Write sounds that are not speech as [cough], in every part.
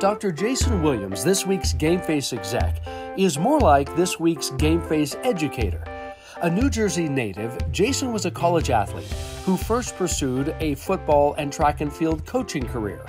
Dr. Jason Williams, this week's Game Face exec, is more like this week's Game Face educator. A New Jersey native, Jason was a college athlete who first pursued a football and track and field coaching career.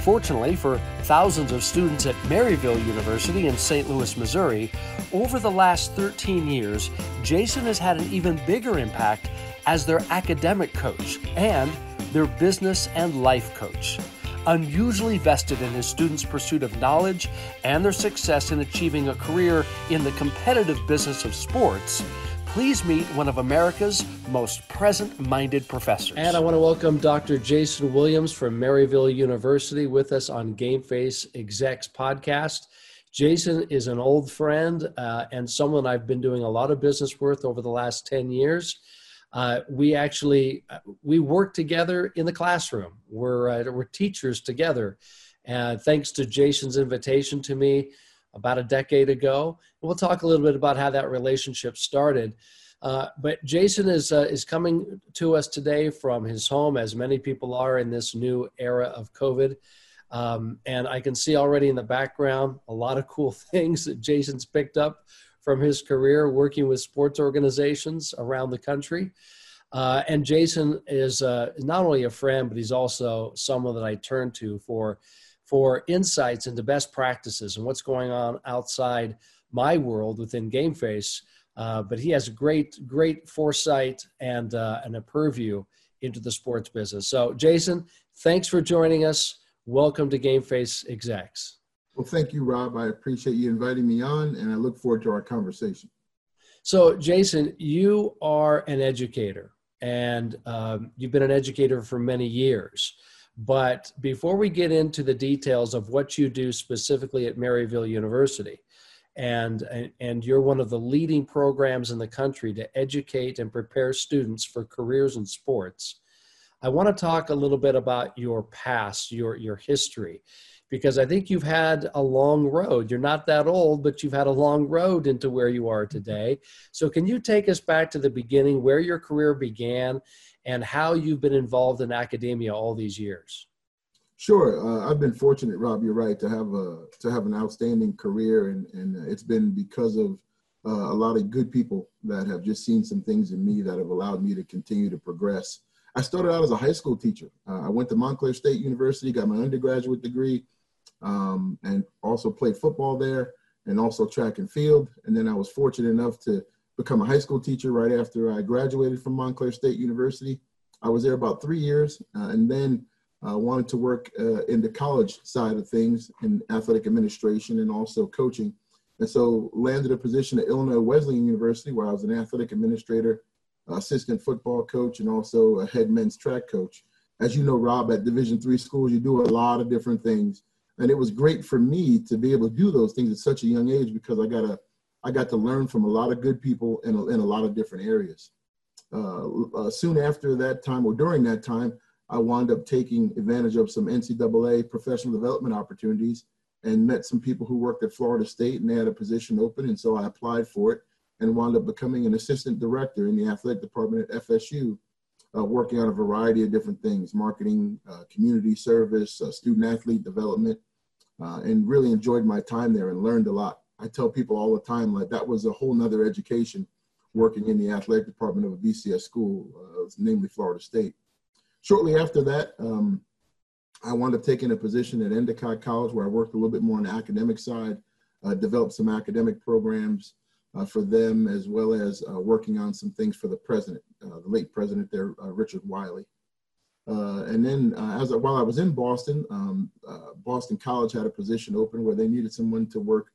Fortunately for thousands of students at Maryville University in St. Louis, Missouri, over the last 13 years, Jason has had an even bigger impact as their academic coach and their business and life coach. Unusually vested in his students' pursuit of knowledge and their success in achieving a career in the competitive business of sports, please meet one of America's most present minded professors. And I want to welcome Dr. Jason Williams from Maryville University with us on Game Face Execs podcast. Jason is an old friend uh, and someone I've been doing a lot of business with over the last 10 years. Uh, we actually uh, we work together in the classroom. We're uh, we're teachers together, and thanks to Jason's invitation to me about a decade ago, we'll talk a little bit about how that relationship started. Uh, but Jason is uh, is coming to us today from his home, as many people are in this new era of COVID. Um, and I can see already in the background a lot of cool [laughs] things that Jason's picked up from his career working with sports organizations around the country. Uh, and Jason is uh, not only a friend, but he's also someone that I turn to for for insights into best practices and what's going on outside my world within GameFace. Uh, but he has great, great foresight and uh, and a purview into the sports business. So, Jason, thanks for joining us. Welcome to GameFace Execs. Well, thank you, Rob. I appreciate you inviting me on, and I look forward to our conversation. So, Jason, you are an educator, and um, you've been an educator for many years. But before we get into the details of what you do specifically at Maryville University, and, and you're one of the leading programs in the country to educate and prepare students for careers in sports, I want to talk a little bit about your past, your, your history because I think you've had a long road. You're not that old, but you've had a long road into where you are today. So, can you take us back to the beginning, where your career began, and how you've been involved in academia all these years? Sure, uh, I've been fortunate, Rob. You're right to have a to have an outstanding career, and and it's been because of uh, a lot of good people that have just seen some things in me that have allowed me to continue to progress. I started out as a high school teacher. Uh, I went to Montclair State University, got my undergraduate degree, um, and also played football there and also track and field. And then I was fortunate enough to become a high school teacher right after I graduated from Montclair State University. I was there about three years uh, and then uh, wanted to work uh, in the college side of things in athletic administration and also coaching. And so landed a position at Illinois Wesleyan University where I was an athletic administrator, assistant football coach, and also a head men's track coach. As you know, Rob, at Division three schools, you do a lot of different things and it was great for me to be able to do those things at such a young age because I got to I got to learn from a lot of good people in a, in a lot of different areas. Uh, uh, soon after that time, or during that time, I wound up taking advantage of some NCAA professional development opportunities and met some people who worked at Florida State and they had a position open. And so I applied for it and wound up becoming an assistant director in the athletic department at FSU uh, working on a variety of different things marketing, uh, community service, uh, student athlete development, uh, and really enjoyed my time there and learned a lot. I tell people all the time, like that was a whole nother education working in the athletic department of a BCS school, uh, namely Florida State. Shortly after that, um, I wound up taking a position at Endicott College where I worked a little bit more on the academic side, uh, developed some academic programs, uh, for them, as well as uh, working on some things for the president, uh, the late president there, Richard Wylie. And then as while I was in Boston, um, Boston College had a position open where they needed someone to work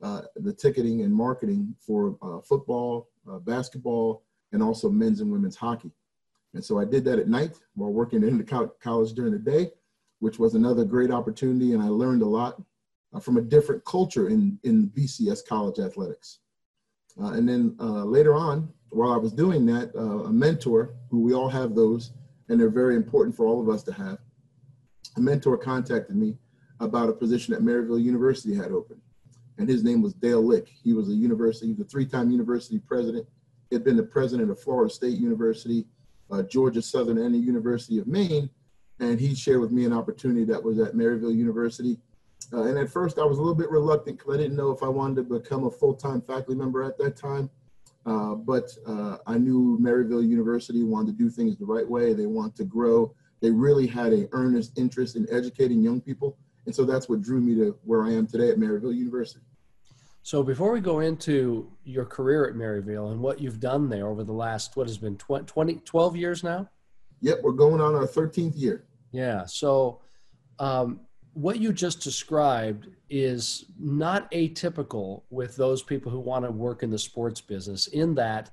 the ticketing and marketing for football, basketball, and also men's and women's hockey. And so I did that at night while working in the college during the day, which was another great opportunity. And I learned a lot uh, from a different culture in, in BCS college athletics. Uh, and then uh, later on, while I was doing that, uh, a mentor, who we all have those, and they're very important for all of us to have, a mentor contacted me about a position that Maryville University had open. And his name was Dale Lick. He was a university, he was a three-time university president. He had been the president of Florida State University, uh, Georgia Southern, and the University of Maine. And he shared with me an opportunity that was at Maryville University. Uh, and at first, I was a little bit reluctant because I didn't know if I wanted to become a full time faculty member at that time. Uh, but uh, I knew Maryville University wanted to do things the right way. They want to grow. They really had an earnest interest in educating young people. And so that's what drew me to where I am today at Maryville University. So before we go into your career at Maryville and what you've done there over the last, what has been 20, 12 years now? Yep, we're going on our 13th year. Yeah. So um, what you just described is not atypical with those people who want to work in the sports business in that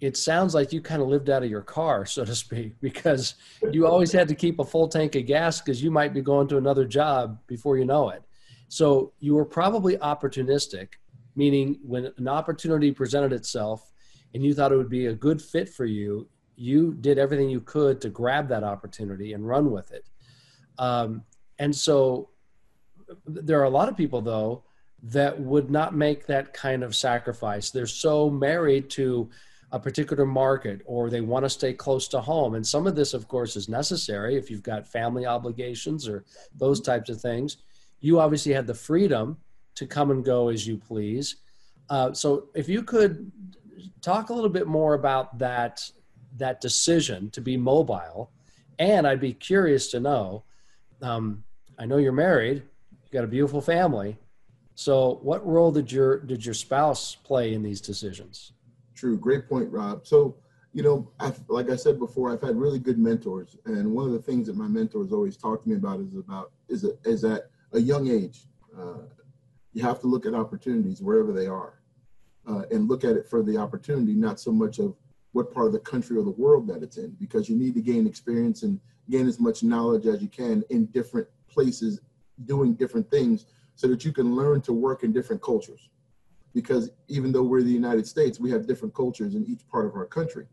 it sounds like you kind of lived out of your car, so to speak, [laughs] because you always had to keep a full tank of gas because you might be going to another job before you know it. So you were probably opportunistic, meaning when an opportunity presented itself and you thought it would be a good fit for you, you did everything you could to grab that opportunity and run with it. Um, and so there are a lot of people, though, that would not make that kind of sacrifice. They're so married to a particular market or they want to stay close to home. And some of this, of course, is necessary if you've got family obligations or those types of things. You obviously had the freedom to come and go as you please. Uh, so if you could talk a little bit more about that that decision to be mobile, and I'd be curious to know. Um, I know you're married, you've got a beautiful family. So, what role did your did your spouse play in these decisions? True. Great point, Rob. So, you know, I've, like I said before, I've had really good mentors, and one of the things that my mentors always talk to me about is about is a, is at a young age, uh, you have to look at opportunities wherever they are, uh, and look at it for the opportunity, not so much of what part of the country or the world that it's in, because you need to gain experience and gain as much knowledge as you can in different places, doing different things, so that you can learn to work in different cultures because even though we're the United States, we have different cultures in each part of our country.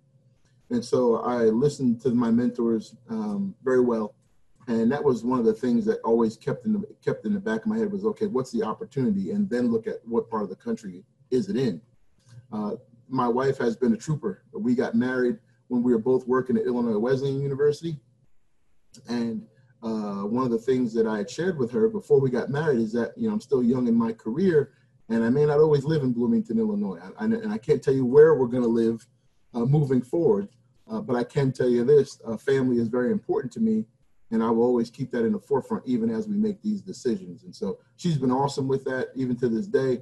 And so I listened to my mentors um, very well. And that was one of the things that always kept in the, kept in the back of my head was, okay, what's the opportunity? And then look at what part of the country is it in? Uh, my wife has been a trooper. We got married when we were both working at Illinois Wesleyan University. And uh, one of the things that I had shared with her before we got married is that, you know, I'm still young in my career and I may not always live in Bloomington, Illinois. I, I, and I can't tell you where we're going to live uh, moving forward, uh, but I can tell you this: uh, family is very important to me, and I will always keep that in the forefront, even as we make these decisions. And so she's been awesome with that, even to this day,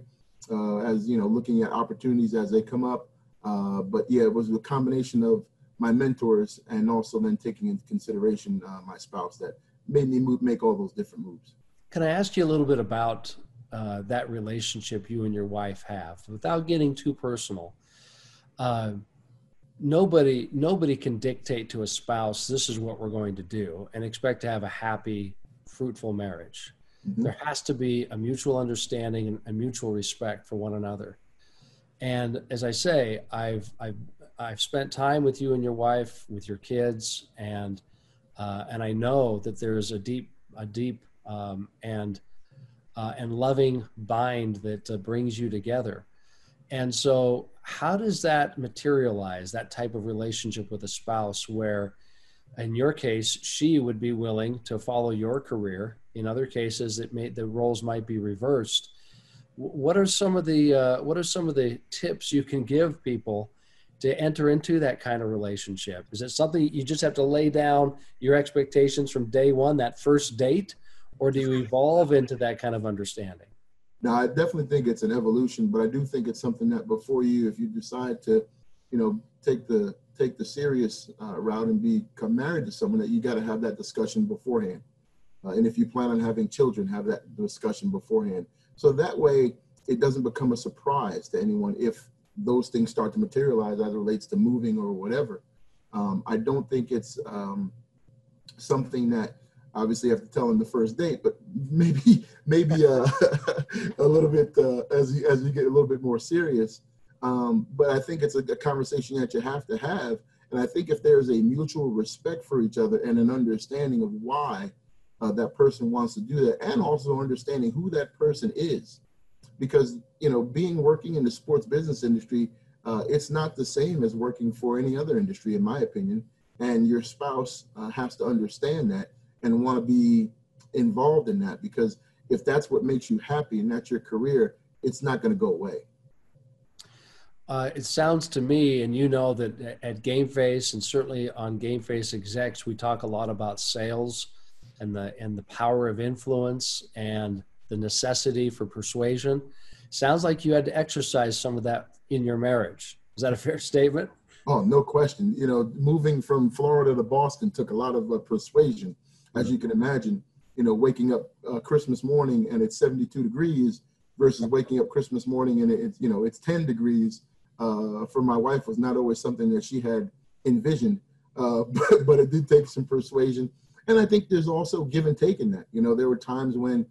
uh, as you know, looking at opportunities as they come up. Uh, but yeah, it was a combination of my mentors and also then taking into consideration my spouse that made me move, make all those different moves. Can I ask you a little bit about uh, that relationship you and your wife have without getting too personal uh, nobody nobody can dictate to a spouse this is what we're going to do and expect to have a happy fruitful marriage mm-hmm. there has to be a mutual understanding and a mutual respect for one another and as i say i've i've i've spent time with you and your wife with your kids and uh, and i know that there's a deep a deep um, and uh, and loving bind that uh, brings you together. And so, how does that materialize, that type of relationship with a spouse, where in your case, she would be willing to follow your career? In other cases, it may, the roles might be reversed. What are some of the uh, what are some of the tips you can give people to enter into that kind of relationship? Is it something you just have to lay down your expectations from day one, that first date, or do you evolve into that kind of understanding? Now, I definitely think it's an evolution, but I do think it's something that before you, if you decide to, you know, take the take the serious uh, route and become married to someone, that you got to have that discussion beforehand. Uh, and if you plan on having children, have that discussion beforehand. So that way, it doesn't become a surprise to anyone if those things start to materialize as it relates to moving or whatever. Um, I don't think it's um, something that obviously you have to tell him the first date, but maybe [laughs] maybe uh, [laughs] a little bit uh, as you, as you get a little bit more serious. Um, but I think it's a, a, conversation that you have to have, and I think if there's a mutual respect for each other and an understanding of why uh, that person wants to do that, and also understanding who that person is, because you know being working in the sports business industry, uh, it's not the same as working for any other industry, in my opinion. And your spouse uh, has to understand that and want to be involved in that because if that's what makes you happy and that's your career, it's not going to go away. Uh, it sounds to me, and you know that at GameFace and certainly on GameFace execs, we talk a lot about sales and the and the power of influence and the necessity for persuasion. Sounds like you had to exercise some of that in your marriage. Is that a fair statement? Oh, no question. You know, moving from Florida to Boston took a lot of uh, persuasion, as you can imagine. You know, waking up uh, Christmas morning and it's 72 degrees versus waking up Christmas morning and it's you know it's 10 degrees uh, for my wife was not always something that she had envisioned, uh, [laughs] but, but it did take some persuasion. And I think there's also give and take in that. You know, there were times when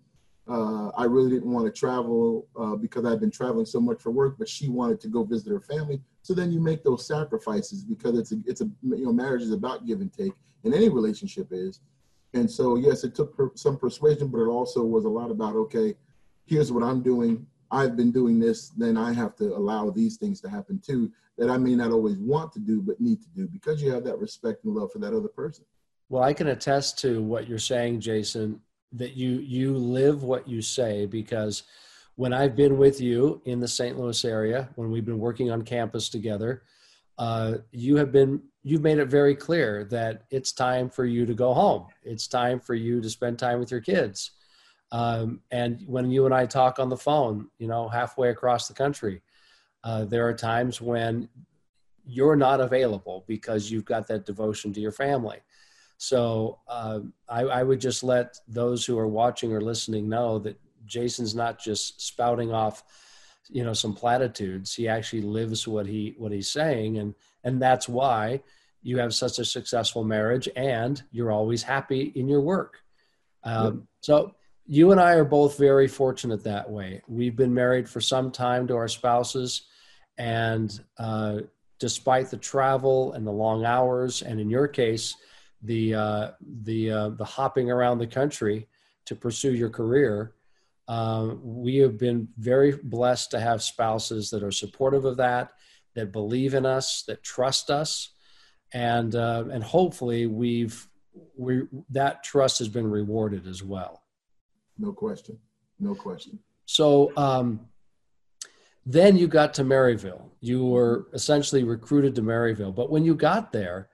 uh, I really didn't want to travel uh, because I've been traveling so much for work, but she wanted to go visit her family. So then you make those sacrifices because it's a, it's a, you know, marriage is about give and take, and any relationship is. And so, yes, it took per, some persuasion, but it also was a lot about, okay, here's what I'm doing. I've been doing this, then I have to allow these things to happen too that I may not always want to do, but need to do because you have that respect and love for that other person. Well, I can attest to what you're saying, Jason, that you you live what you say because when I've been with you in the St. Louis area, when we've been working on campus together, uh, you have been you've made it very clear that it's time for you to go home. It's time for you to spend time with your kids. Um, and when you and I talk on the phone, you know, halfway across the country, uh, there are times when you're not available because you've got that devotion to your family. So uh, I, I, would just let those who are watching or listening know that Jason's not just spouting off, you know, some platitudes. He actually lives what he what he's saying, and and that's why you have such a successful marriage and you're always happy in your work. Um, So you and I are both very fortunate that way. We've been married for some time to our spouses, and uh, despite the travel and the long hours, and in your case, the uh, the uh, the hopping around the country to pursue your career, uh, we have been very blessed to have spouses that are supportive of that, that believe in us, that trust us, and uh, and hopefully we've we that trust has been rewarded as well. No question. No question. So um, then you got to Maryville. You were essentially recruited to Maryville. But when you got there,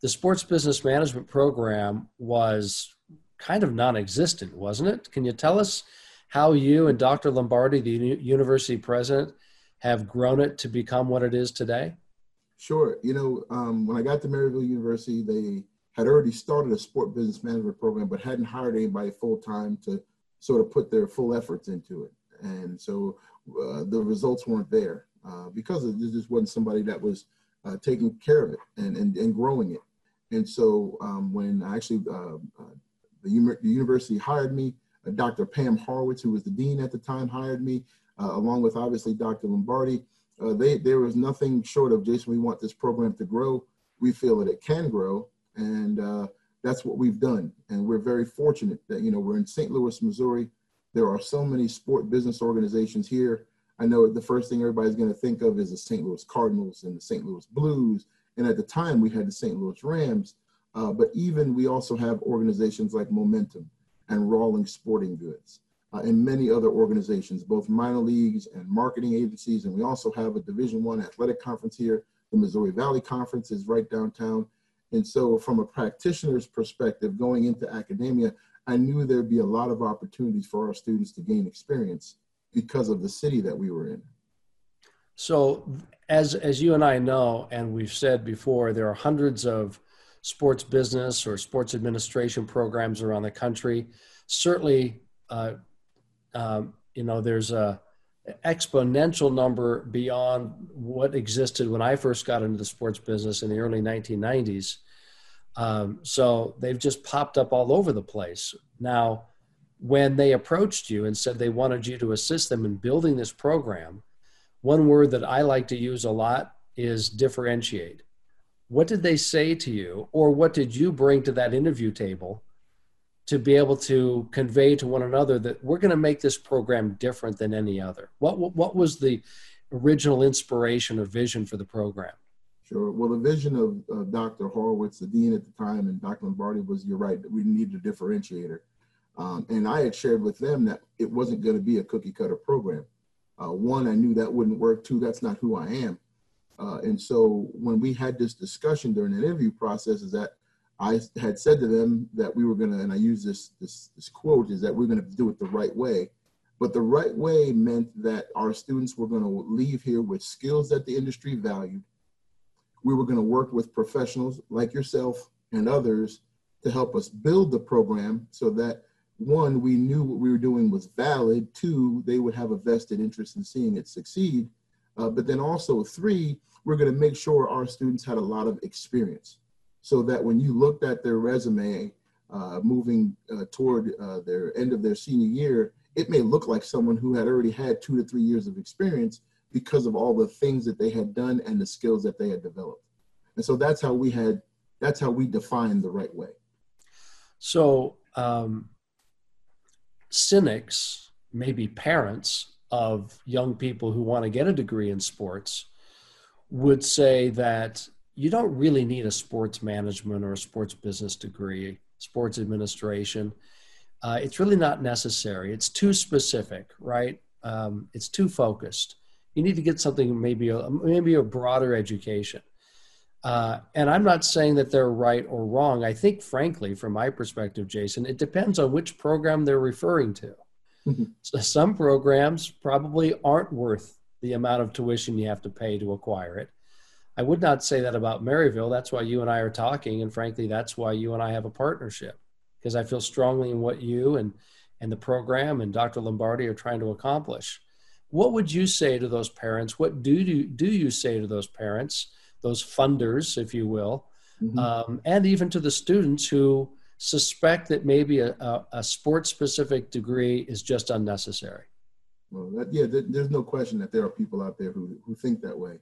the sports business management program was kind of non existent, wasn't it? Can you tell us how you and Dr. Lombardi, the university president, have grown it to become what it is today? Sure. You know, um, when I got to Maryville University, they had already started a sport business management program, but hadn't hired anybody full time to sort of put their full efforts into it. And so uh, the results weren't there uh, because there just wasn't somebody that was uh, taking care of it and, and, and growing it. And so um, when actually uh, uh, the, the, university hired me, uh, Dr. Pam Horowitz, who was the dean at the time, hired me, along with obviously Dr. Lombardi. they, there was nothing short of, Jason, we want this program to grow. We feel that it can grow. And that's what we've done. And we're very fortunate that, you know, we're in St. Louis, Missouri. There are so many sport business organizations here. I know the first thing everybody's going to think of is the St. Louis Cardinals and the St. Louis Blues. And at the time, we had the St. Louis Rams. Uh, but even we also have organizations like Momentum and Rawlings Sporting Goods uh, and many other organizations, both minor leagues and marketing agencies. And we also have a Division One athletic conference here. The Missouri Valley Conference is right downtown. And so, from a practitioner's perspective, going into academia, I knew there'd be a lot of opportunities for our students to gain experience because of the city that we were in. So, as as you and I know, and we've said before, there are hundreds of sports business or sports administration programs around the country. Certainly, uh, um, you know, there's a exponential number beyond what existed when I first got into the sports business in the early 1990s. Um, so they've just popped up all over the place. Now, when they approached you and said they wanted you to assist them in building this program, one word that I like to use a lot is differentiate. What did they say to you, or what did you bring to that interview table to be able to convey to one another that we're going to make this program different than any other? What, what, was the original inspiration or vision for the program? Sure. Well, the vision of uh, Dr. Horowitz, the dean at the time, and Dr. Lombardi was, you're right, we needed a differentiator. Um, and I had shared with them that it wasn't going to be a cookie cutter program. Uh, one, I knew that wouldn't work. Two, that's not who I am. Uh, and so when we had this discussion during the interview process, is that I had said to them that we were going to, and I use this, this, this quote, is that we're going to do it the right way. But the right way meant that our students were going to leave here with skills that the industry valued. We were going to work with professionals like yourself and others to help us build the program so that one, we knew what we were doing was valid. Two, they would have a vested interest in seeing it succeed. Uh, but then also, three, we're going to make sure our students had a lot of experience so that when you looked at their resume uh, moving uh, toward uh, their end of their senior year, it may look like someone who had already had two to three years of experience because of all the things that they had done and the skills that they had developed. And so that's how we had, that's how we defined the right way. So, um, cynics, maybe parents of young people who want to get a degree in sports, would say that you don't really need a sports management or a sports business degree, sports administration. Uh, it's really not necessary. It's too specific, right? Um, it's too focused. You need to get something maybe a, maybe a broader education. Uh, and I'm not saying that they're right or wrong. I think, frankly, from my perspective, Jason, it depends on which program they're referring to. Mm-hmm. So some programs probably aren't worth the amount of tuition you have to pay to acquire it. I would not say that about Maryville. That's why you and I are talking, and frankly, that's why you and I have a partnership because I feel strongly in what you and and the program and Dr. Lombardi are trying to accomplish. What would you say to those parents? What do you, do you say to those parents? Those funders, if you will, mm-hmm. um, and even to the students who suspect that maybe a, a, a sports specific degree is just unnecessary. Well, that, yeah, there's no question that there are people out there who, who think that way.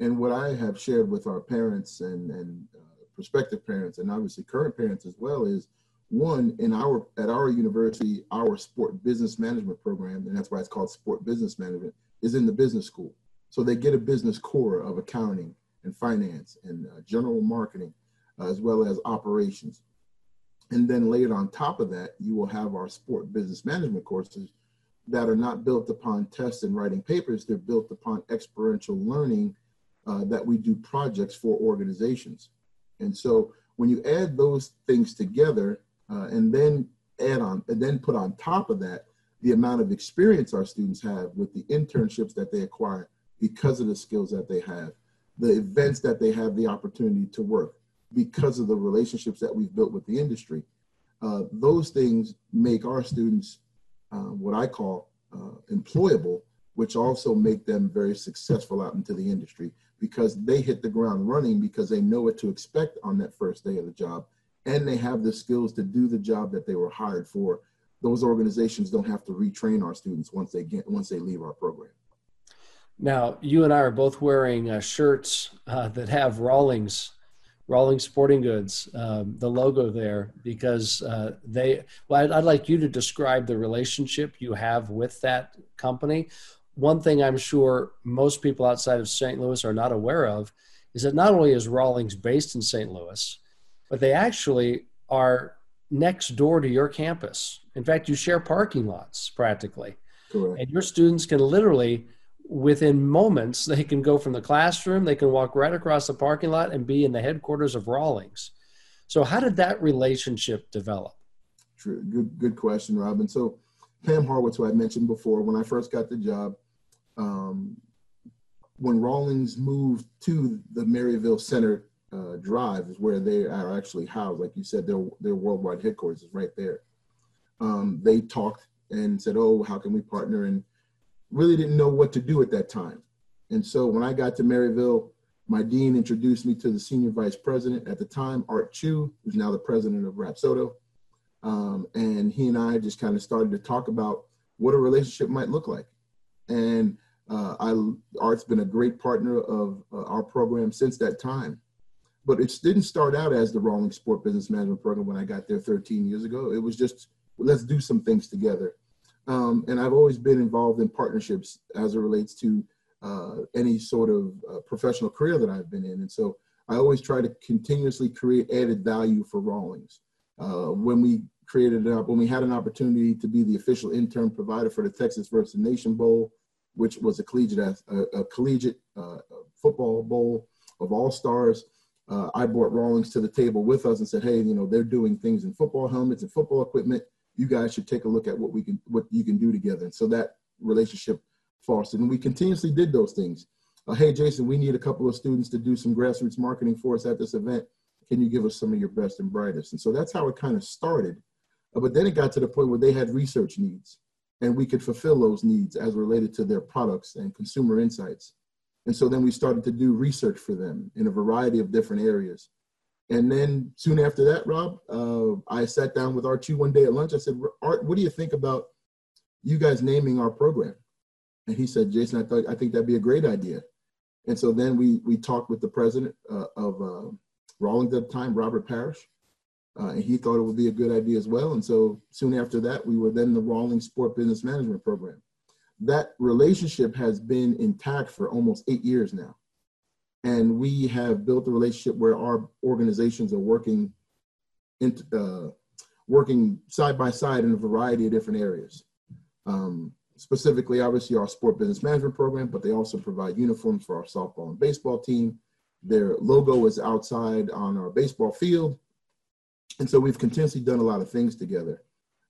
And what I have shared with our parents and, and uh, prospective parents, and obviously current parents as well, is one in our at our university, our sport business management program, and that's why it's called sport business management, is in the business school. So they get a business core of accounting, and finance and uh, general marketing, uh, as well as operations. And then later on top of that, you will have our sport business management courses that are not built upon tests and writing papers. They're built upon experiential learning uh, that we do projects for organizations. And so when you add those things together uh, and then add on and then put on top of that the amount of experience our students have with the internships that they acquire because of the skills that they have the events that they have the opportunity to work because of the relationships that we've built with the industry. Uh, those things make our students uh, what I call uh, employable, which also make them very successful out into the industry because they hit the ground running because they know what to expect on that first day of the job and they have the skills to do the job that they were hired for. Those organizations don't have to retrain our students once they get once they leave our program. Now, you and I are both wearing uh, shirts uh, that have Rawlings, Rawlings Sporting Goods, um, the logo there, because uh, they. Well, I'd, I'd, like you to describe the relationship you have with that company. One thing I'm sure most people outside of St. Louis are not aware of is that not only is Rawlings based in St. Louis, but they actually are next door to your campus. In fact, you share parking lots practically. Correct. And your students can literally within moments they can go from the classroom they can walk right across the parking lot and be in the headquarters of rawlings. So how did that relationship develop? True. good good question robin. So pam horwitz who i mentioned before when i first got the job um, when rawlings moved to the maryville center uh, drive is where they are actually housed. Like you said their, their worldwide headquarters is right there. Um, they talked and said oh how can we partner? And really didn't know what to do at that time. And so when I got to Maryville, my dean introduced me to the senior vice president at the time, Art Chu, who's now the president of Rapsodo. Um, and he and I just kind of started to talk about what a relationship might look like. And uh, I, Art's been a great partner of uh, our program since that time. But it didn't start out as the Rawling Sport Business Management Program when I got there 13 years ago. It was just, let's do some things together. Um, and I've always been involved in partnerships as it relates to uh, any sort of uh, professional career that I've been in. And so I always try to continuously create added value for Rawlings. Uh, when we created it up when we had an opportunity to be the official intern provider for the Texas versus Nation Bowl, which was a collegiate a, a collegiate uh, football bowl of all stars. Uh, I brought Rawlings to the table with us and said, "Hey, you know they're doing things in football helmets and football equipment. You guys should take a look at what we can what you can do together." And so that relationship fostered, and we continuously did those things. Uh, hey, Jason, we need a couple of students to do some grassroots marketing for us at this event. Can you give us some of your best and brightest? And so that's how it kind of started. Uh, but then it got to the point where they had research needs, and we could fulfill those needs as related to their products and consumer insights. And so then we started to do research for them in a variety of different areas. And then soon after that, Rob, uh, I sat down with Art Chu one day at lunch. I said, Art, what do you think about you guys naming our program? And he said, Jason, I thought I think that'd be a great idea. And so then we we talked with the president uh, of uh, Rawlings at the time, Robert Parrish, uh, and he thought it would be a good idea as well. And so soon after that, we were then the Rawlings Sport Business Management Program. That relationship has been intact for almost eight years now. And we have built a relationship where our organizations are working, in, uh, working side by side in a variety of different areas. Um, specifically, obviously, our sport business management program, but they also provide uniforms for our softball and baseball team. Their logo is outside on our baseball field. And so we've continuously done a lot of things together.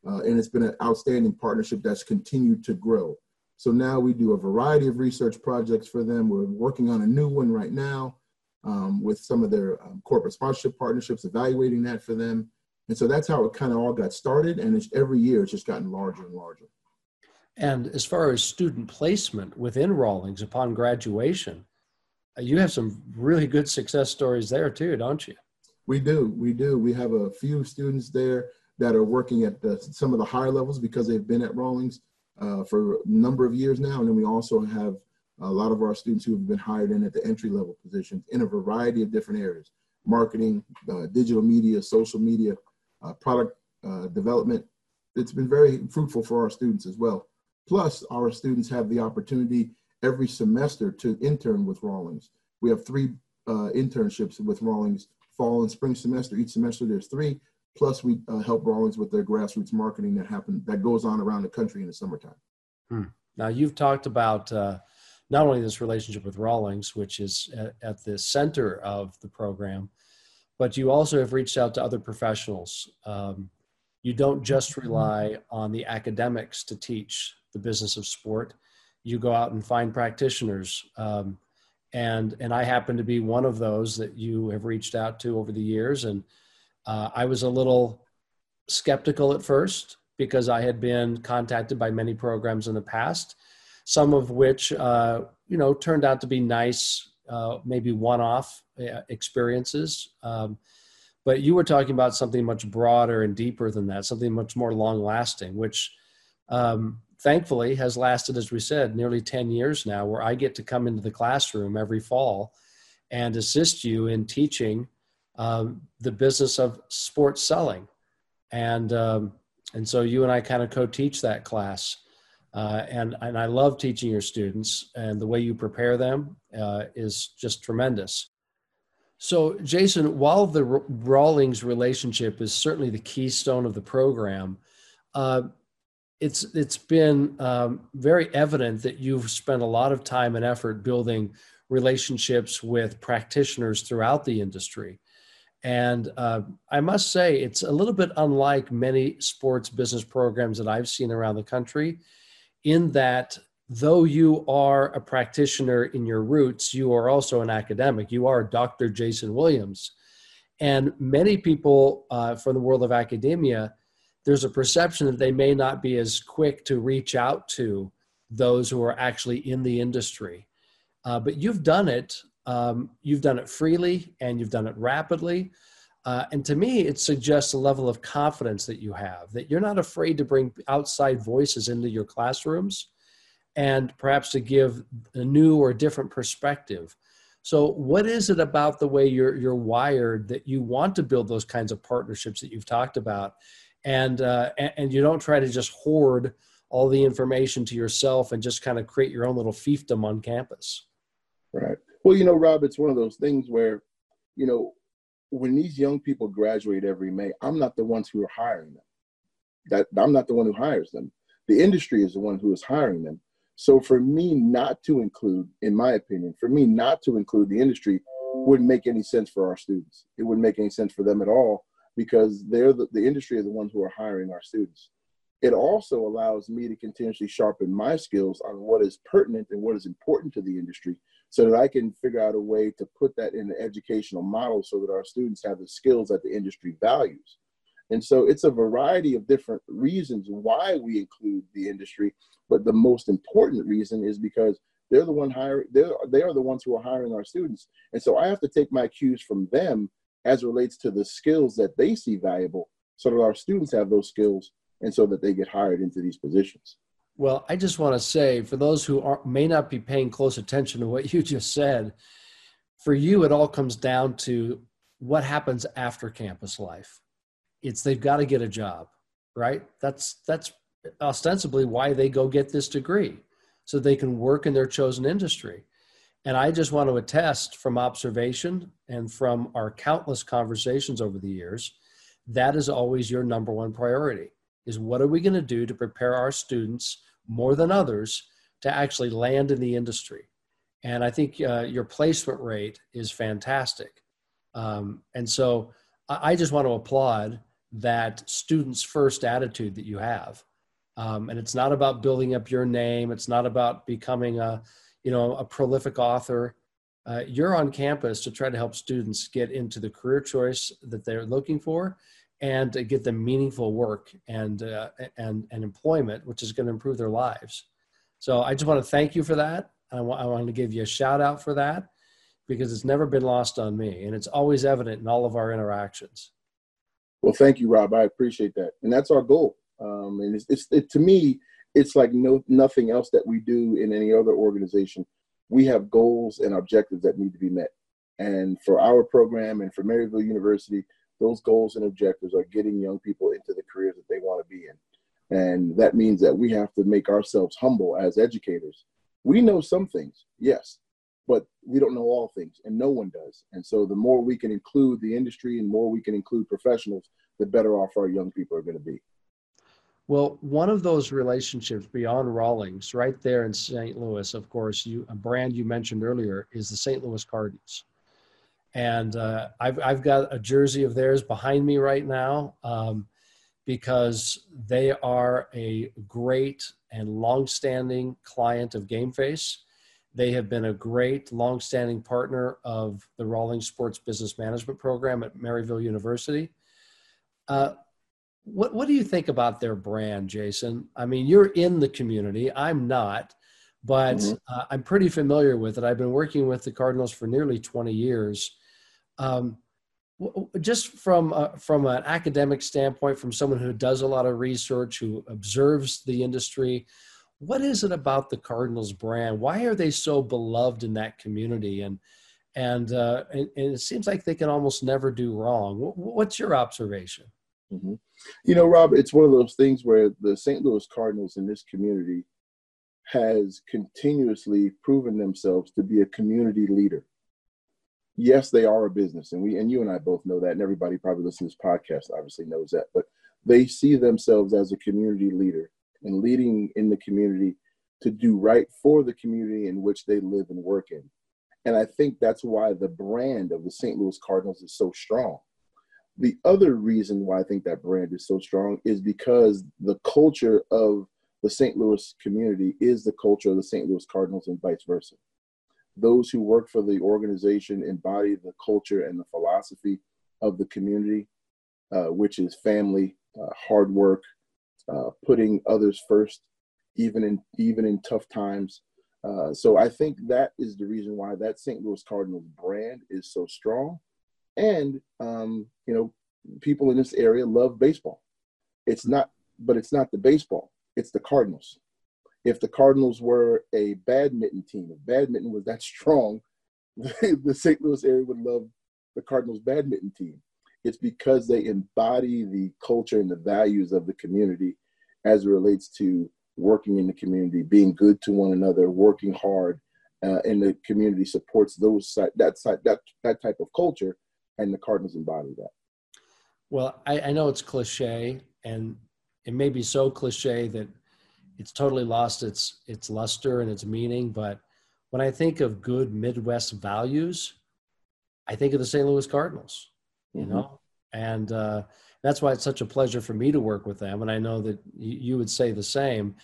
Uh, and it's been an outstanding partnership that's continued to grow. So now we do a variety of research projects for them. We're working on a new one right now um, with some of their um, corporate sponsorship partnerships, evaluating that for them. And so that's how it kind of all got started. And every year it's just gotten larger and larger. And as far as student placement within Rawlings upon graduation, uh, you have some really good success stories there too, don't you? We do. We do. We have a few students there that are working at the, some of the higher levels because they've been at Rawlings uh, for a number of years now. And then we also have a lot of our students who have been hired in at the entry level positions in a variety of different areas marketing, uh, digital media, social media, uh, product uh, development. It's been very fruitful for our students as well. Plus, our students have the opportunity every semester to intern with Rawlings. We have three uh, internships with Rawlings fall and spring semester. Each semester there's three. Plus, we uh, help Rawlings with their grassroots marketing that happen that goes on around the country in the summertime. Hmm. Now, you've talked about uh, not only this relationship with Rawlings, which is at, at, the center of the program, but you also have reached out to other professionals. Um, you don't just rely on the academics to teach the business of sport. You go out and find practitioners. Um, and, and I happen to be one of those that you have reached out to over the years. And uh, I was a little skeptical at first because I had been contacted by many programs in the past, some of which, uh, you know, turned out to be nice, uh, maybe one-off uh, experiences. Um, but you were talking about something much broader and deeper than that, something much more long-lasting, which um, thankfully has lasted, as we said, nearly 10 years now, where I get to come into the classroom every fall and assist you in teaching um, the business of sports selling. And, um, and so you and I kind of co-teach that class. Uh, and, and I love teaching your students and the way you prepare them uh, is just tremendous. So Jason, while the Rawlings relationship is certainly the keystone of the program, uh, it's it's been um, very evident that you've spent a lot of time and effort building relationships with practitioners throughout the industry. And uh, I must say, it's a little bit unlike many sports business programs that I've seen around the country, in that though you are a practitioner in your roots, you are also an academic. You are Dr. Jason Williams. And many people uh, from the world of academia there's a perception that they may not be as quick to reach out to those who are actually in the industry. Uh, but you've done it. Um, you've done it freely and you've done it rapidly. Uh, and to me, it suggests a level of confidence that you have, that you're not afraid to bring outside voices into your classrooms and perhaps to give a new or different perspective. So, what is it about the way you're, you're wired that you want to build those kinds of partnerships that you've talked about? and uh, and you don't try to just hoard all the information to yourself and just kind of create your own little fiefdom on campus. Right. Well, you know, Rob, it's one of those things where, you know, when these young people graduate every May, I'm not the ones who are hiring them. That I'm not the one who hires them. The industry is the one who is hiring them. So for me not to include, in my opinion, for me not to include the industry wouldn't make any sense for our students. It wouldn't make any sense for them at all because they're the, the industry are the ones who are hiring our students. It also allows me to continuously sharpen my skills on what is pertinent and what is important to the industry so that I can figure out a way to put that in an educational model so that our students have the skills that the industry values. And so it's a variety of different reasons why we include the industry, but the most important reason is because they're the one hiring they're, they are the ones who are hiring our students. And so I have to take my cues from them as relates to the skills that they see valuable so that our students have those skills and so that they get hired into these positions. Well, I just want to say for those who are, may not be paying close attention to what [laughs] you just said, for you, it all comes down to what happens after campus life. It's they've got to get a job, right? That's that's ostensibly why they go get this degree, so they can work in their chosen industry. And I just want to attest from observation and from our countless conversations over the years, that is always your number one priority is what are we going to do to prepare our students more than others to actually land in the industry? And I think uh, your placement rate is fantastic. Um, and so I, I, just want to applaud that students first attitude that you have. Um, and it's not about building up your name. It's not about becoming a, you know, a prolific author. Uh, you're on campus to try to help students get into the career choice that they're looking for and get them meaningful work and, uh, and, and employment, which is going to improve their lives. So I just want to thank you for that. I want to give you a shout out for that because it's never been lost on me and it's always evident in all of our interactions. Well, thank you, Rob. I appreciate that. And that's our goal. Um, and it's, it's it, to me, it's like no, nothing else that we do in any other organization. We have goals and objectives that need to be met. And for our program and for Maryville University, those goals and objectives are getting young people into the careers that they want to be in. And that means that we have to make ourselves humble as educators. We know some things, yes, but we don't know all things, and no one does. And so the more we can include the industry and more we can include professionals, the better off our young people are going to be. Well, one of those relationships beyond Rawlings, right there in St. Louis, of course, you a brand you mentioned earlier is the St. Louis Cardinals and uh, I've I've got a jersey of theirs behind me right now um, because they are a great and long-standing client of GameFace. They have been a great long-standing partner of the Rawlings Sports Business Management Program at Maryville University. Uh, what what do you think about their brand, Jason? I mean, you're in the community. I'm not but mm-hmm. uh, I'm pretty familiar with it. I've been working with the Cardinals for nearly 20 years. Um, just from uh, from an academic standpoint, from someone who does a lot of research, who observes the industry, what is it about the Cardinals brand? Why are they so beloved in that community? And and uh, and, and, it seems like they can almost never do wrong. What's your observation? Mm-hmm. You know, Rob, it's one of those things where the St. Louis Cardinals in this community has continuously proven themselves to be a community leader yes, they are a business, and we and you and I both know that, and everybody probably listening to this podcast obviously knows that. But they see themselves as a community leader and leading in the community to do right for the community in which they live and work in. And I think that's why the brand of the St. Louis Cardinals is so strong. The other reason why I think that brand is so strong is because the culture of the St. Louis community is the culture of the St. Louis Cardinals and vice versa those who work for the organization embody the culture and the philosophy of the community, uh, which is family, uh, hard work, uh, putting others first, even in even in tough times. Uh, so I think that is the reason why that St. Louis Cardinals brand is so strong, and um, you know, people in this area love baseball. It's not, but it's not the baseball; it's the Cardinals if the Cardinals were a badminton team, if badminton was that strong, [laughs] the St. Louis area would love the Cardinals badminton team. It's because they embody the culture and the values of the community as it relates to working in the community, being good to one another, working hard, uh, and the community supports those that that that type of culture, and the Cardinals embody that. Well, I, I know it's cliche, and it may be so cliche that it's totally lost its its luster and its meaning. But when I think of good Midwest values, I think of the St. Louis Cardinals. You mm-hmm. know, and uh, that's why it's such a pleasure for me to work with them. And I know that you would say the same.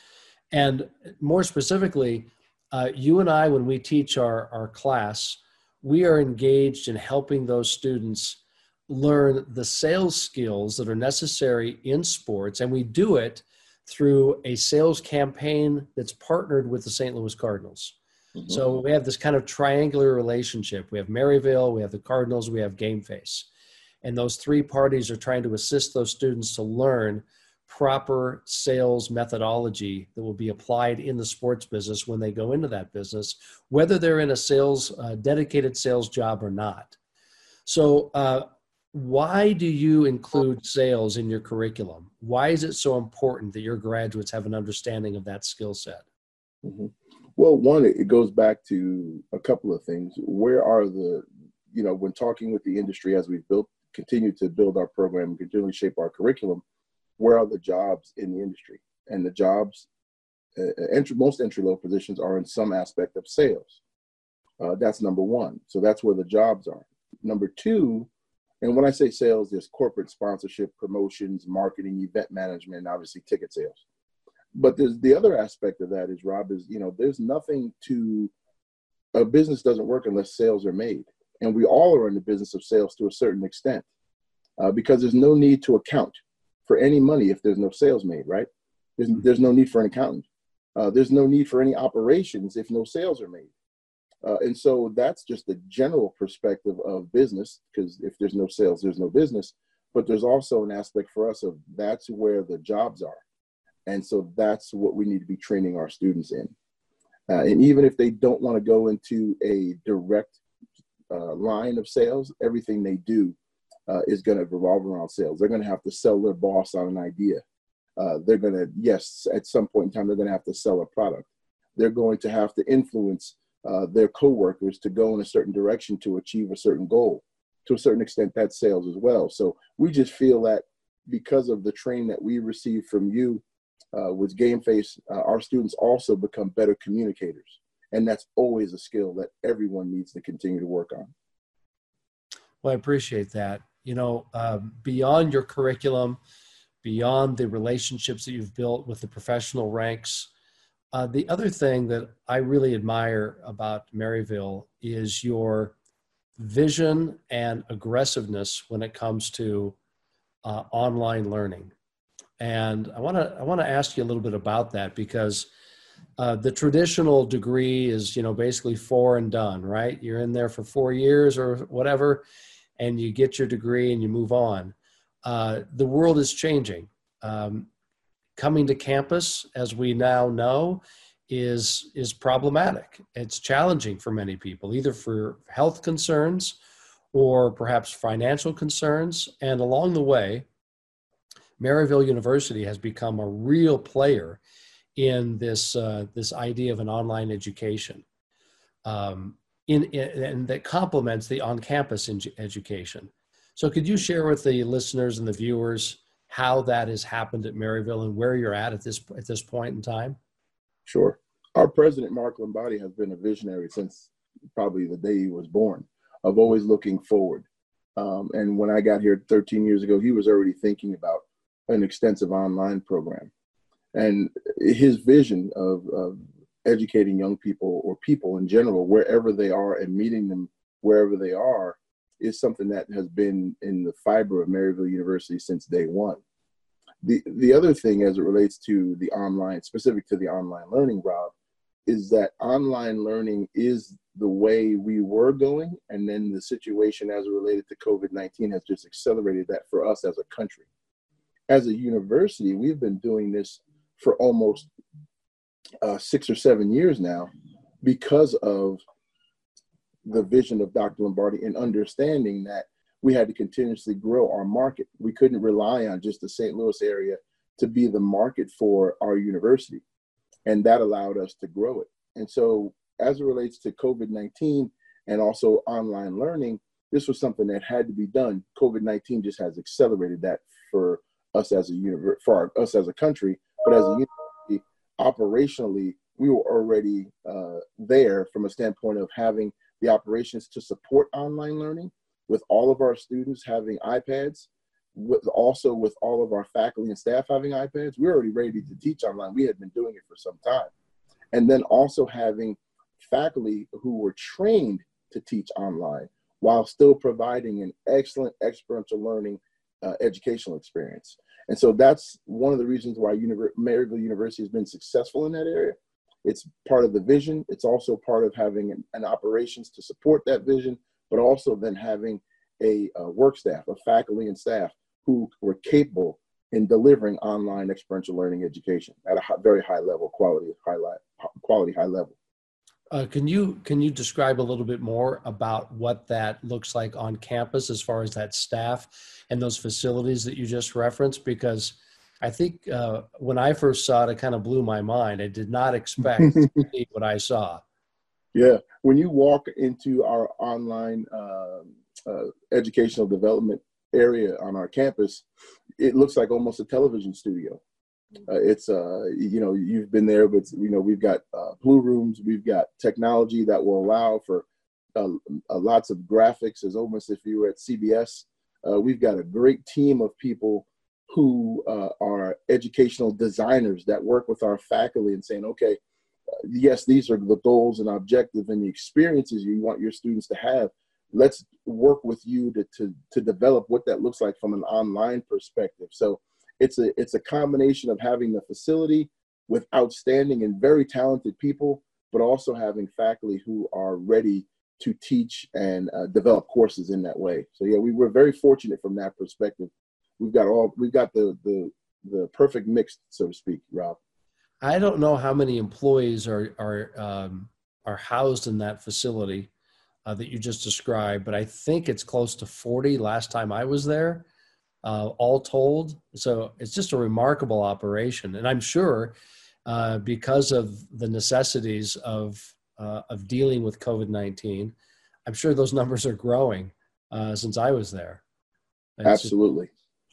And more specifically, uh, you and I, when we teach our, our class, we are engaged in helping those students learn the sales skills that are necessary in sports. And we do it through a sales campaign that's partnered with the St. Louis Cardinals. Mm-hmm. So we have this kind of triangular relationship. We have Maryville, we have the Cardinals, we have Gameface. And those three parties are trying to assist those students to learn proper sales methodology that will be applied in the sports business when they go into that business, whether they're in a sales, uh, dedicated sales job or not. So, uh, why do you include sales in your curriculum? Why is it so important that your graduates have an understanding of that skill set? Mm-hmm. Well, one, it goes back to a couple of things. Where are the, you know, when talking with the industry as we've built, continue to build our program, continually shape our curriculum, where are the jobs in the industry? And the jobs, uh, uh, entry, most entry level positions are in some aspect of sales. Uh, that's number one. So that's where the jobs are. Number two, and when I say sales, there's corporate sponsorship, promotions, marketing, event management, and obviously ticket sales. But there's the other aspect of that is Rob is you know there's nothing to a business doesn't work unless sales are made, and we all are in the business of sales to a certain extent uh, because there's no need to account for any money if there's no sales made, right? There's, mm-hmm. there's no need for an accountant. Uh, there's no need for any operations if no sales are made. Uh, and so that's just the general perspective of business, because if there's no sales, there's no business. But there's also an aspect for us of that's where the jobs are. And so that's what we need to be training our students in. Uh, and even if they don't want to go into a direct uh, line of sales, everything they do uh, is going to revolve around sales. They're going to have to sell their boss on an idea. Uh, they're going to, yes, at some point in time, they're going to have to sell a product. They're going to have to influence uh, their coworkers to go in a certain direction to achieve a certain goal. To a certain extent, that's sales as well. So we just feel that because of the training that we receive from you uh, with Game Face, uh, our students also become better communicators. And that's always a skill that everyone needs to continue to work on. Well, I appreciate that you know, uh, beyond your curriculum, beyond the relationships that you've built with the professional ranks. Uh, the other thing that I really admire about Maryville is your vision and aggressiveness when it comes to uh, online learning. And I want to I want to ask you a little bit about that because uh, the traditional degree is you know basically four and done, right? You're in there for four years or whatever, and you get your degree and you move on. Uh, the world is changing. Um, coming to campus, as we now know, is is problematic. It's challenging for many people, either for health concerns or perhaps financial concerns. And along the way, Maryville University has become a real player in this uh, this idea of an online education. Um, in, in and that complements the on-campus education. So could you share with the listeners and the viewers how that has happened at Maryville and where you're at at this at this point in time? Sure. Our president Mark Lombardi has been a visionary since probably the day he was born of always looking forward. Um, and when I got here 13 years ago, he was already thinking about an extensive online program. And his vision of, of educating young people or people in general wherever they are and meeting them wherever they are is something that has been in the fiber of Maryville University since day one. The the other thing as it relates to the online, specific to the online learning, Rob, is that online learning is the way we were going, and then the situation as related to COVID nineteen has just accelerated that for us as a country. As a university, we've been doing this for almost uh, six or seven years now because of the vision of Dr. Lombardi and understanding that we had to continuously grow our market. We couldn't rely on just the St. Louis area to be the market for our university. And that allowed us to grow it. And so, as it relates to COVID 19 and also online learning, this was something that had to be done. COVID 19 just has accelerated that for us as a universe for our, us as a country, but as a university, operationally, we were already uh, there from a standpoint of having the operations to support online learning with all of our students having iPads, with also with all of our faculty and staff having iPads. We we're already ready to teach online. We had been doing it for some time. And then also having faculty who were trained to teach online while still providing an excellent experiential learning uh, educational experience. And so that's one of the reasons why Maryville University has been successful in that area. It's part of the vision. It's also part of having an, an operations to support that vision, but also then having a, a work staff, a faculty and staff who were capable in delivering online experiential learning education at a high, very high level, quality, high, quality, high level. Uh, can you can you describe a little bit more about what that looks like on campus as far as that staff and those facilities that you just referenced? Because I think uh, when I first saw it, it kind of blew my mind. I did not expect [laughs] what I saw. Yeah, when you walk into our online uh, uh, educational development area on our campus, it looks like almost a television studio. Uh, it's uh, you know you've been there, but you know we've got uh, blue rooms, we've got technology that will allow for uh, uh, lots of graphics, as almost if you were at CBS. Uh, we've got a great team of people who are educational designers that work with our faculty and saying, okay, yes, these are the goals and objectives and the experiences you want your students to have. Let's work with you to, to, to develop what that looks like from an online perspective. So it's a it's a combination of having the facility with outstanding and very talented people, but also having faculty who are ready to teach and uh, develop courses in that way. So yeah, we were very fortunate from that perspective. We've got all we've got the the the perfect mix, so to speak, Rob. I don't know how many employees are are um, are housed in that facility uh, that you just described, but I think it's close to forty. Last time I was there, uh, all told. So it's just a remarkable operation, and I'm sure uh, because of the necessities of uh, of dealing with COVID nineteen, I'm sure those numbers are growing uh, since I was there. It's Absolutely,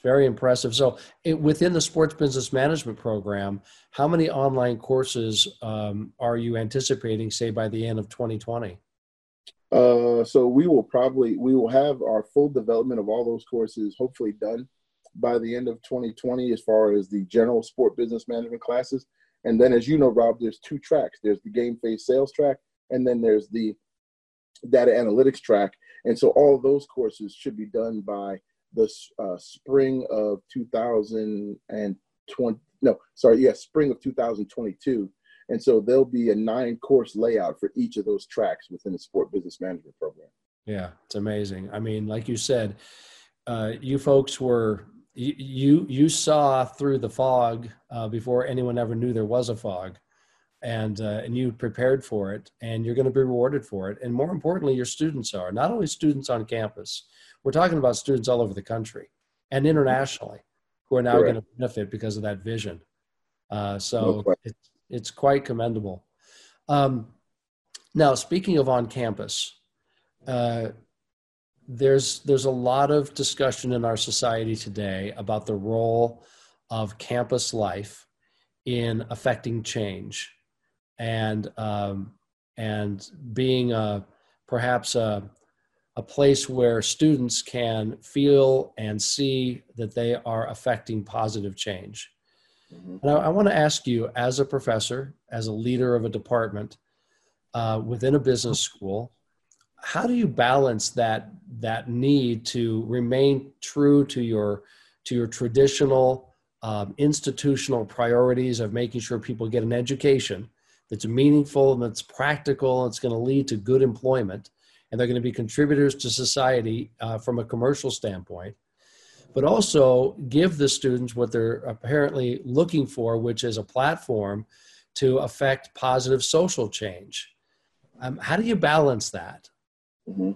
very impressive. So it, within the sports business management program, how many online courses um, are you anticipating, say by the end of 2020? Uh, so we will probably we will have our full development of all those courses hopefully done by the end of 2020 as far as the general sport business management classes. And then, as you know, Rob, there's two tracks. There's the game face sales track, and then there's the data analytics track. And so all those courses should be done by the uh, spring of 2020. No, sorry, yes, yeah, spring of 2022. And so there'll be a nine course layout for each of those tracks within the sport business management program. Yeah, it's amazing. I mean, like you said, uh, you folks were you you saw through the fog uh, before anyone ever knew there was a fog, and uh, and you prepared for it, and you're going to be rewarded for it. And more importantly, your students are not only students on campus. We're talking about students all over the country and internationally who are now going to benefit because of that vision. Uh, so no it's it's quite commendable. Um, now, speaking of on campus, uh, there's there's a lot of discussion in our society today about the role of campus life in affecting change and um, and being a, perhaps a, a place where students can feel and see that they are affecting positive change. Mm-hmm. And I, I want to ask you, as a professor, as a leader of a department uh, within a business school, how do you balance that that need to remain true to your to your traditional um, institutional priorities of making sure people get an education that's meaningful and that's practical and it's going to lead to good employment and they're going to be contributors to society uh, from a commercial standpoint but also give the students what they're apparently looking for, which is a platform to affect positive social change. Um, how do you balance that? Mm-hmm.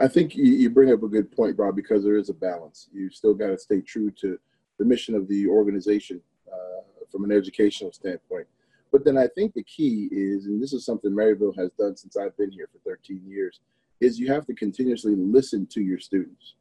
I think you, you, bring up a good point, Rob, because there is a balance. You still got to stay true to the mission of the organization uh, from an educational standpoint. But then I think the key is, and this is something Maryville has done since I've been here for 13 years, is you have to continuously listen to your students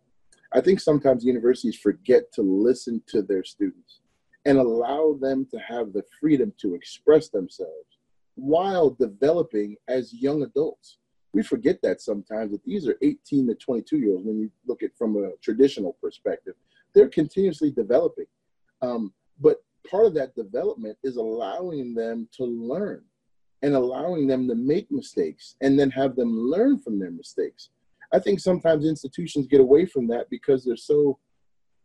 I think sometimes universities forget to listen to their students and allow them to have the freedom to express themselves while developing as young adults. We forget that sometimes that these are 18 to 22 year olds when you look at from a traditional perspective. They're continuously developing. Um, but part of that development is allowing them to learn and allowing them to make mistakes and then have them learn from their mistakes. I think sometimes institutions get away from that because they're so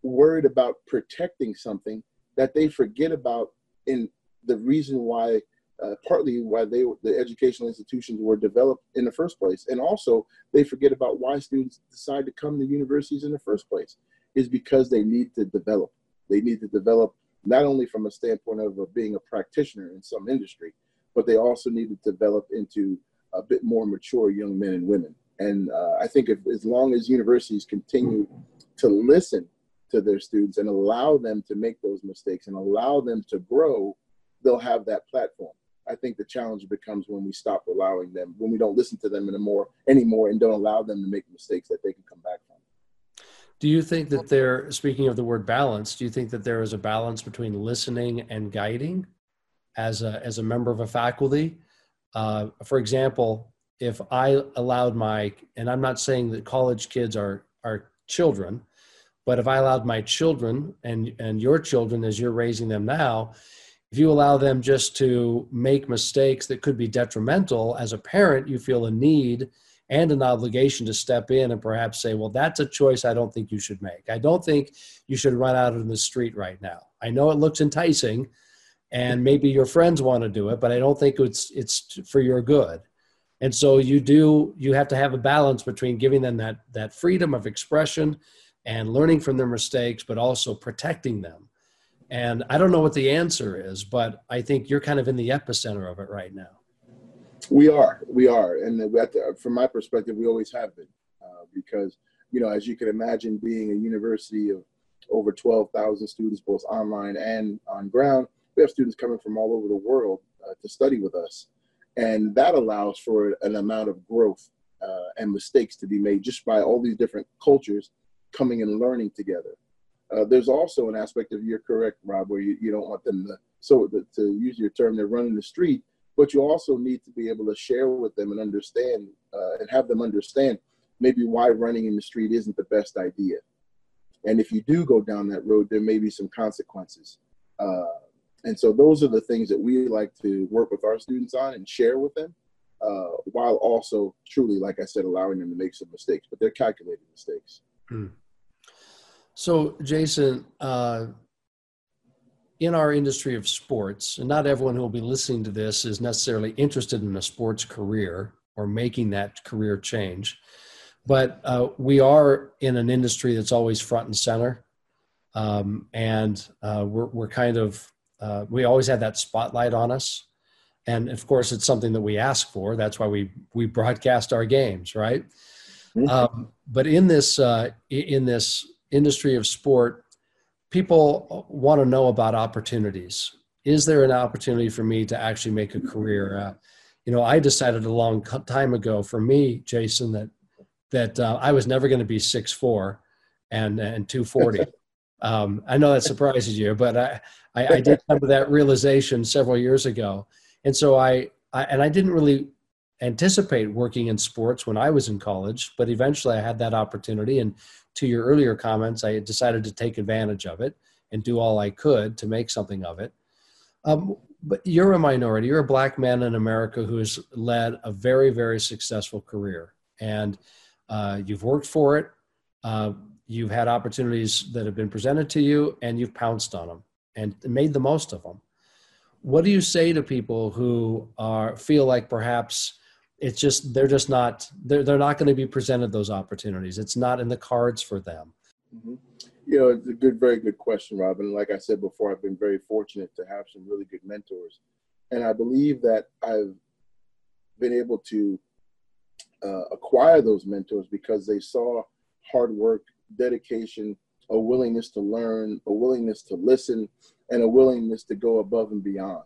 worried about protecting something that they forget about in the reason why uh, partly why they the educational institutions were developed in the first place and also they forget about why students decide to come to universities in the first place is because they need to develop they need to develop not only from a standpoint of uh, being a practitioner in some industry but they also need to develop into a bit more mature young men and women. And uh, i think if, as long as universities continue to listen to their students and allow them to make those mistakes and allow them to grow they'll have that platform. I think the challenge becomes when we stop allowing them, when we don't listen to them anymore, anymore, and don't allow them to make mistakes that they can come back from. Do you think that there, speaking of the word balance, do you think that there is a balance between listening and guiding as a, as a member of a faculty? Uh, for example, if I allowed my, and I'm not saying that college kids are, are children, but if I allowed my children and, and your children as you're raising them now, if you allow them just to make mistakes that could be detrimental as a parent you feel a need and an obligation to step in and perhaps say well that's a choice i don't think you should make i don't think you should run out in the street right now i know it looks enticing and maybe your friends want to do it but i don't think it's it's for your good. And so you do you have to have a balance between giving them that that freedom of expression and learning from their mistakes but also protecting them. And I don't know what the answer is, but I think you're kind of in the epicenter of it right now. We are, we are, and the, from my perspective, we always have been, uh, because you know, as you can imagine, being a university of over 12,000 students, both online and on ground, we have students coming from all over the world uh, to study with us, and that allows for an amount of growth uh, and mistakes to be made just by all these different cultures coming and learning together. Uh, there's also an aspect of you're correct, Rob, where you, you don't want them to, so the, to use your term, they're running the street, but you also need to be able to share with them and understand uh, and have them understand maybe why running in the street isn't the best idea. And if you do go down that road, there may be some consequences. Uh, and so those are the things that we like to work with our students on and share with them, uh, while also truly, like I said, allowing them to make some mistakes, but they're calculated mistakes. Mm. So, Jason, uh, in our industry of sports, and not everyone who will be listening to this is necessarily interested in a sports career or making that career change, but uh, we are in an industry that's always front and center. Um, and uh, we're, we're kind of, uh, we always have that spotlight on us. And of course, it's something that we ask for. That's why we, we broadcast our games, right? Mm-hmm. Um, but in this, uh, in this industry of sport, people want to know about opportunities. Is there an opportunity for me to actually make a career? Uh, you know, I decided a long time ago for me, Jason, that that uh, I was never going to be six four and and two forty. [laughs] um, I know that surprises you, but I, I, I did come to that realization several years ago, and so I, I and I didn't really anticipate working in sports when I was in college, but eventually I had that opportunity. And to your earlier comments, I decided to take advantage of it and do all I could to make something of it. Um, but you're a minority. You're a black man in America who has led a very, very successful career, and uh, you've worked for it. Uh, you've had opportunities that have been presented to you, and you've pounced on them and made the most of them. What do you say to people who are feel like perhaps it's just they're just not they're, they're not going to be presented those opportunities it's not in the cards for them mm-hmm. you know it's a good very good question robin like i said before i've been very fortunate to have some really good mentors and i believe that i've been able to uh, acquire those mentors because they saw hard work dedication a willingness to learn a willingness to listen and a willingness to go above and beyond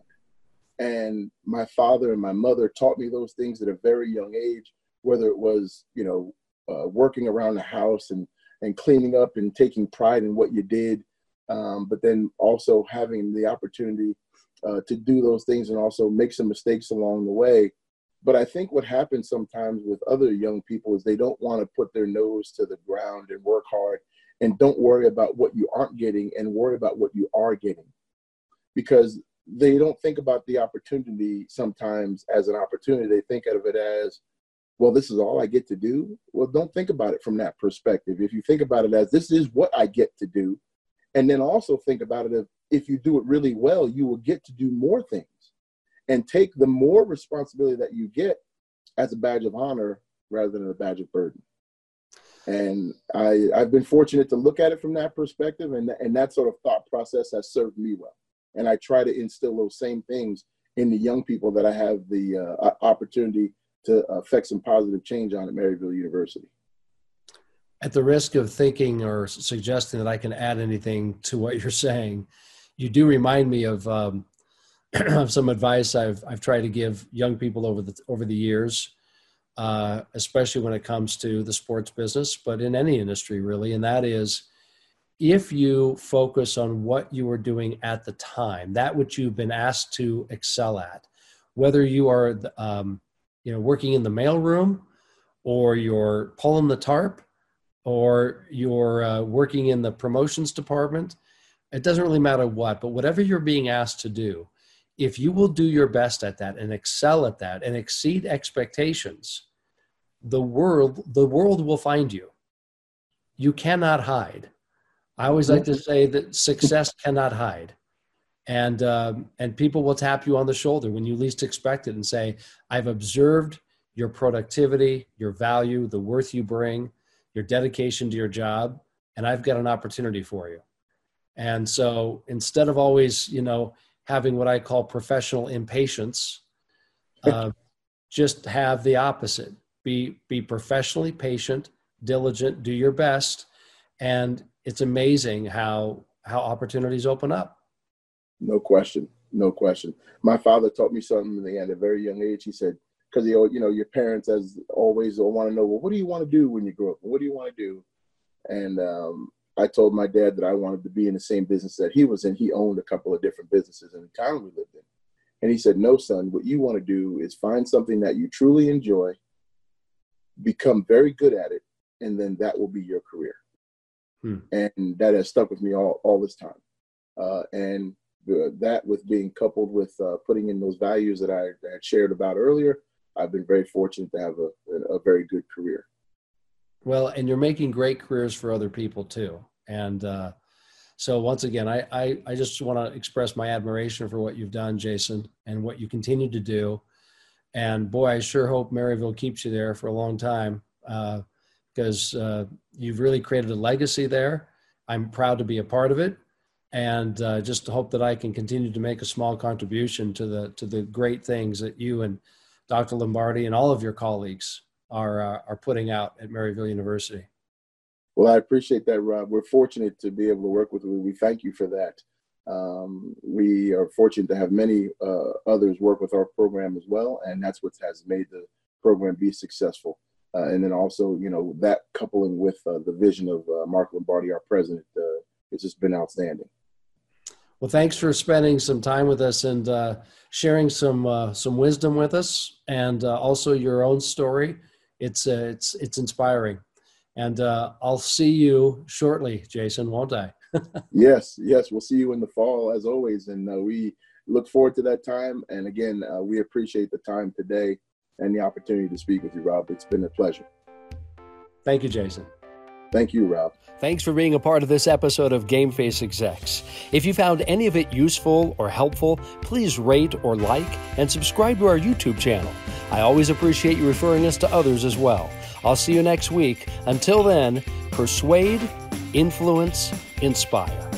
and my father and my mother taught me those things at a very young age, whether it was, you know, uh, working around the house and and cleaning up and taking pride in what you did, um, but then also having the opportunity uh, to do those things and also make some mistakes along the way. But I think what happens sometimes with other young people is they don't want to put their nose to the ground and work hard and don't worry about what you aren't getting and worry about what you are getting because they don't think about the opportunity sometimes as an opportunity. They think of it as, well, this is all I get to do. Well, don't think about it from that perspective. If you think about it as this is what I get to do, and then also think about it if you do it really well, you will get to do more things and take the more responsibility that you get as a badge of honor rather than a badge of burden. And I, I've been fortunate to look at it from that perspective, and, and that sort of thought process has served me well and I try to instill those same things in the young people that I have the uh, opportunity to affect some positive change on at Maryville University. At the risk of thinking or suggesting that I can add anything to what you're saying, you do remind me of, um, [clears throat] some advice I've I've tried to give young people over the over the years, uh, especially when it comes to the sports business, but in any industry really, and that is if you focus on what you are doing at the time, that which you've been asked to excel at, whether you are, um, you know, working in the mailroom, or you're pulling the tarp, or you're uh, working in the promotions department, it doesn't really matter what. But whatever you're being asked to do, if you will do your best at that and excel at that and exceed expectations, the world the world will find you. You cannot hide I always like to say that success [laughs] cannot hide, and um, and people will tap you on the shoulder when you least expect it and say, "I've observed your productivity, your value, the worth you bring, your dedication to your job, and I've got an opportunity for you." And so instead of always, you know, having what I call professional impatience, uh, just have the opposite. Be be professionally patient, diligent, do your best, and it's amazing how how opportunities open up. No question, no question. My father taught me something at a very young age. He said, because you know, your parents, as always, will want to know, well, what do you want to do when you grow up? What do you want to do? And um, I told my dad that I wanted to be in the same business that he was in. He owned a couple of different businesses in the town we lived in. And he said, No, son, what you want to do is find something that you truly enjoy, become very good at it, and then that will be your career. Hmm. And that has stuck with me all, all this time. Uh, and the, that with being coupled with uh, putting in those values that I, that I, shared about earlier, I've been very fortunate to have a, a very good career. Well, and you're making great careers for other people too. And uh, so once again, I, I, I just want to express my admiration for what you've done, Jason, and what you continue to do. And boy, I sure hope Maryville keeps you there for a long time. Uh, because uh, you've really created a legacy there. I'm proud to be a part of it, and uh, just hope that I can continue to make a small contribution to the to the great things that you and Dr. Lombardi and all of your colleagues are uh, are putting out at Maryville University. Well, I appreciate that, Rob. We're fortunate to be able to work with you. We thank you for that. Um, we are fortunate to have many uh, others work with our program as well, and that's what has made the program be successful. Uh, and then also, you know, that coupling with uh, the vision of uh, Mark Lombardi, our president, uh, it's just been outstanding. Well, thanks for spending some time with us and uh, sharing some uh, some wisdom with us, and also your own story. It's uh, it's it's inspiring, and uh, I'll see you shortly, Jason, won't I? [laughs] yes, yes, we'll see you in the fall as always, and uh, we look forward to that time. And again, we appreciate the time today and the opportunity to speak with you, Rob. It's been a pleasure. Thank you, Jason. Thank you, Rob. Thanks for being a part of this episode of Game Face Execs. If you found any of it useful or helpful, please rate or like and subscribe to our YouTube channel. I always appreciate you referring us to others as well. I'll see you next week. Until then, persuade, influence, inspire.